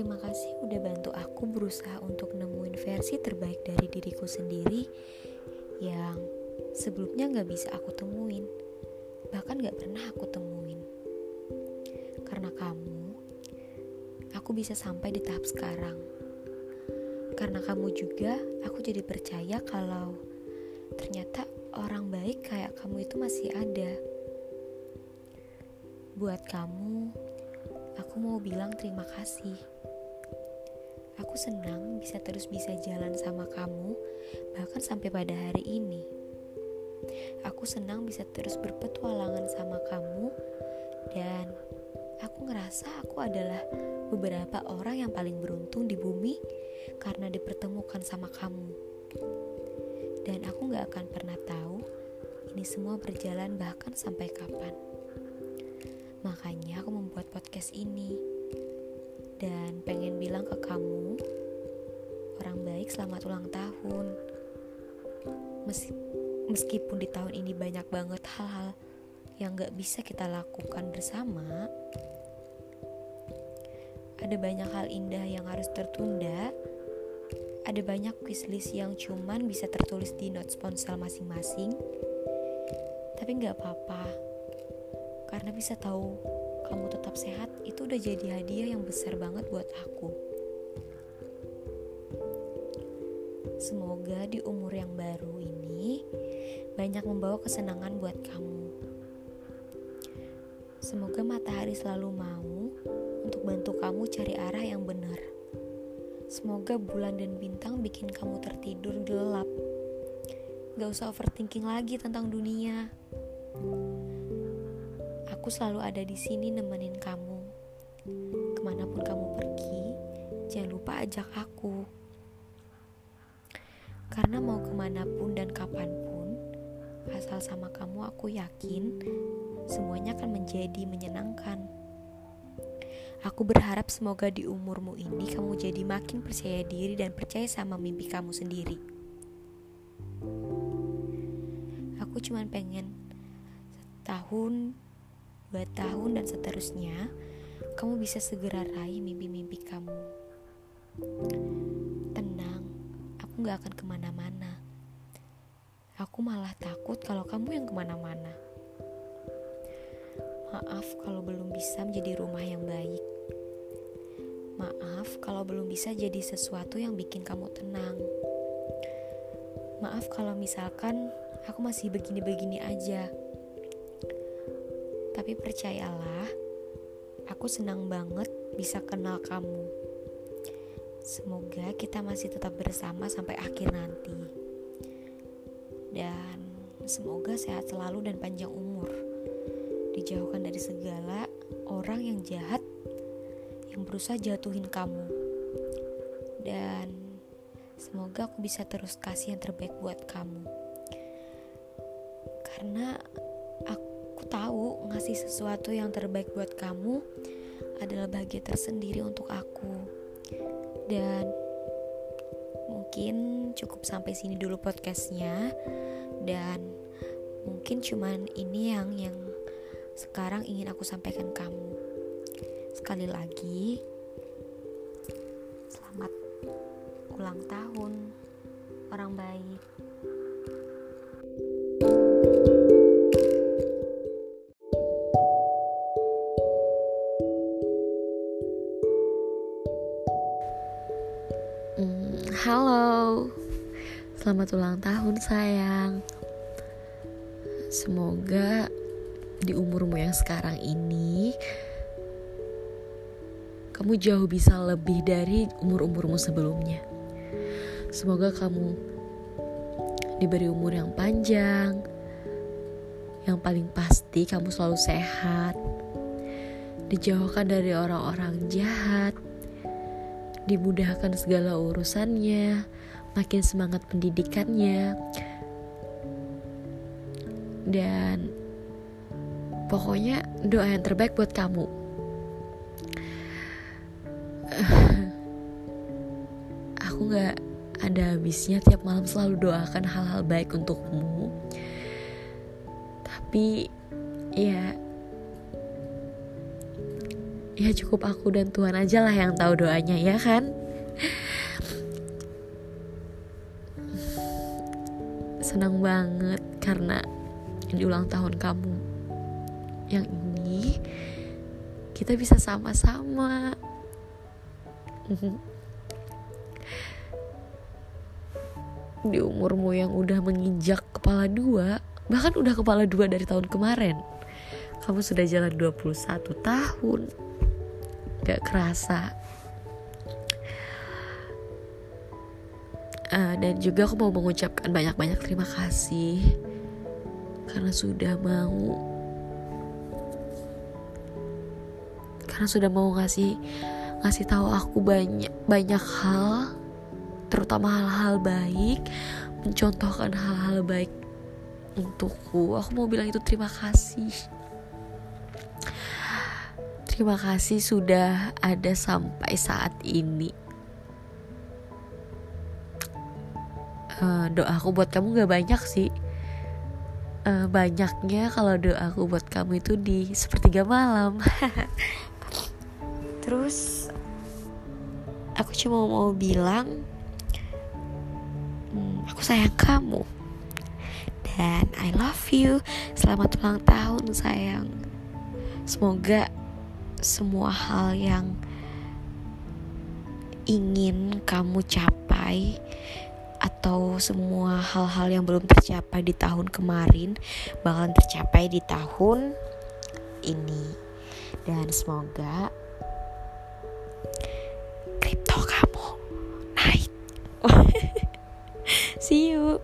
Terima kasih udah bantu aku berusaha untuk nemuin versi terbaik dari diriku sendiri yang sebelumnya gak bisa aku temuin, bahkan gak pernah aku temuin. Karena kamu, aku bisa sampai di tahap sekarang. Karena kamu juga, aku jadi percaya kalau ternyata orang baik kayak kamu itu masih ada. Buat kamu, aku mau bilang terima kasih. Aku senang bisa terus bisa jalan sama kamu, bahkan sampai pada hari ini. Aku senang bisa terus berpetualangan sama kamu, dan aku ngerasa aku adalah beberapa orang yang paling beruntung di bumi karena dipertemukan sama kamu. Dan aku gak akan pernah tahu ini semua berjalan bahkan sampai kapan. Makanya aku membuat podcast ini dan pengen bilang ke kamu, orang baik selamat ulang tahun. Meskipun di tahun ini banyak banget hal-hal yang gak bisa kita lakukan bersama, ada banyak hal indah yang harus tertunda, ada banyak wishlist yang cuman bisa tertulis di notes ponsel masing-masing, tapi gak apa-apa, karena bisa tahu kamu tetap sehat itu udah jadi hadiah yang besar banget buat aku. Semoga di umur yang baru ini banyak membawa kesenangan buat kamu. Semoga matahari selalu mau untuk bantu kamu cari arah yang benar. Semoga bulan dan bintang bikin kamu tertidur gelap. Gak usah overthinking lagi tentang dunia. Aku selalu ada di sini nemenin kamu. Ke mana pun kamu pergi, jangan lupa ajak aku. Karena mau ke mana pun dan kapan pun, asal sama kamu aku yakin semuanya akan menjadi menyenangkan. Aku berharap semoga di umurmu ini kamu jadi makin percaya diri dan percaya sama mimpi kamu sendiri. Aku cuma pengen setahun dua tahun dan seterusnya, kamu bisa segera raih mimpi-mimpi kamu. Tenang, aku gak akan ke mana-mana. Aku malah takut kalau kamu yang ke mana-mana. Maaf kalau belum bisa menjadi rumah yang baik. Maaf kalau belum bisa jadi sesuatu yang bikin kamu tenang. Maaf kalau misalkan aku masih begini-begini aja. Tapi percayalah, aku senang banget bisa kenal kamu. Semoga kita masih tetap bersama sampai akhir nanti. Dan semoga sehat selalu dan panjang umur. Dijauhkan dari segala orang yang jahat yang berusaha jatuhin kamu. Dan semoga aku bisa terus kasih yang terbaik buat kamu. Karena Aku tahu ngasih sesuatu yang terbaik buat kamu adalah bahagia tersendiri untuk aku. Dan mungkin cukup sampai sini dulu podcastnya. Dan mungkin cuman ini yang yang sekarang ingin aku sampaikan kamu. Sekali lagi, selamat ulang tahun orang baik. Halo, selamat ulang tahun sayang. Semoga di umurmu yang sekarang ini kamu jauh bisa lebih dari umur-umurmu sebelumnya. Semoga kamu diberi umur yang panjang, yang paling pasti kamu selalu sehat, dijauhkan dari orang-orang jahat dimudahkan segala urusannya, makin semangat pendidikannya, dan pokoknya doa yang terbaik buat kamu. Aku gak ada habisnya tiap malam selalu doakan hal-hal baik untukmu. Tapi ya ya cukup aku dan Tuhan aja lah yang tahu doanya ya kan? Senang banget karena di ulang tahun kamu yang ini kita bisa sama-sama. Di umurmu yang udah menginjak kepala dua bahkan udah kepala dua dari tahun kemarin kamu sudah jalan 21 tahun gak kerasa. Uh, dan juga aku mau mengucapkan banyak-banyak terima kasih. Karena sudah mau karena sudah mau ngasih ngasih tahu aku banyak banyak hal terutama hal-hal baik mencontohkan hal-hal baik untukku. Aku mau bilang itu terima kasih terima kasih sudah ada sampai saat ini. Uh, doaku buat kamu gak banyak sih. Uh, banyaknya kalau doaku buat kamu itu di sepertiga malam. Terus aku cuma mau bilang aku sayang kamu. Dan I love you. Selamat ulang tahun sayang. Semoga semua hal yang ingin kamu capai atau semua hal-hal yang belum tercapai di tahun kemarin bakalan tercapai di tahun ini. Dan semoga kripto kamu naik. See you.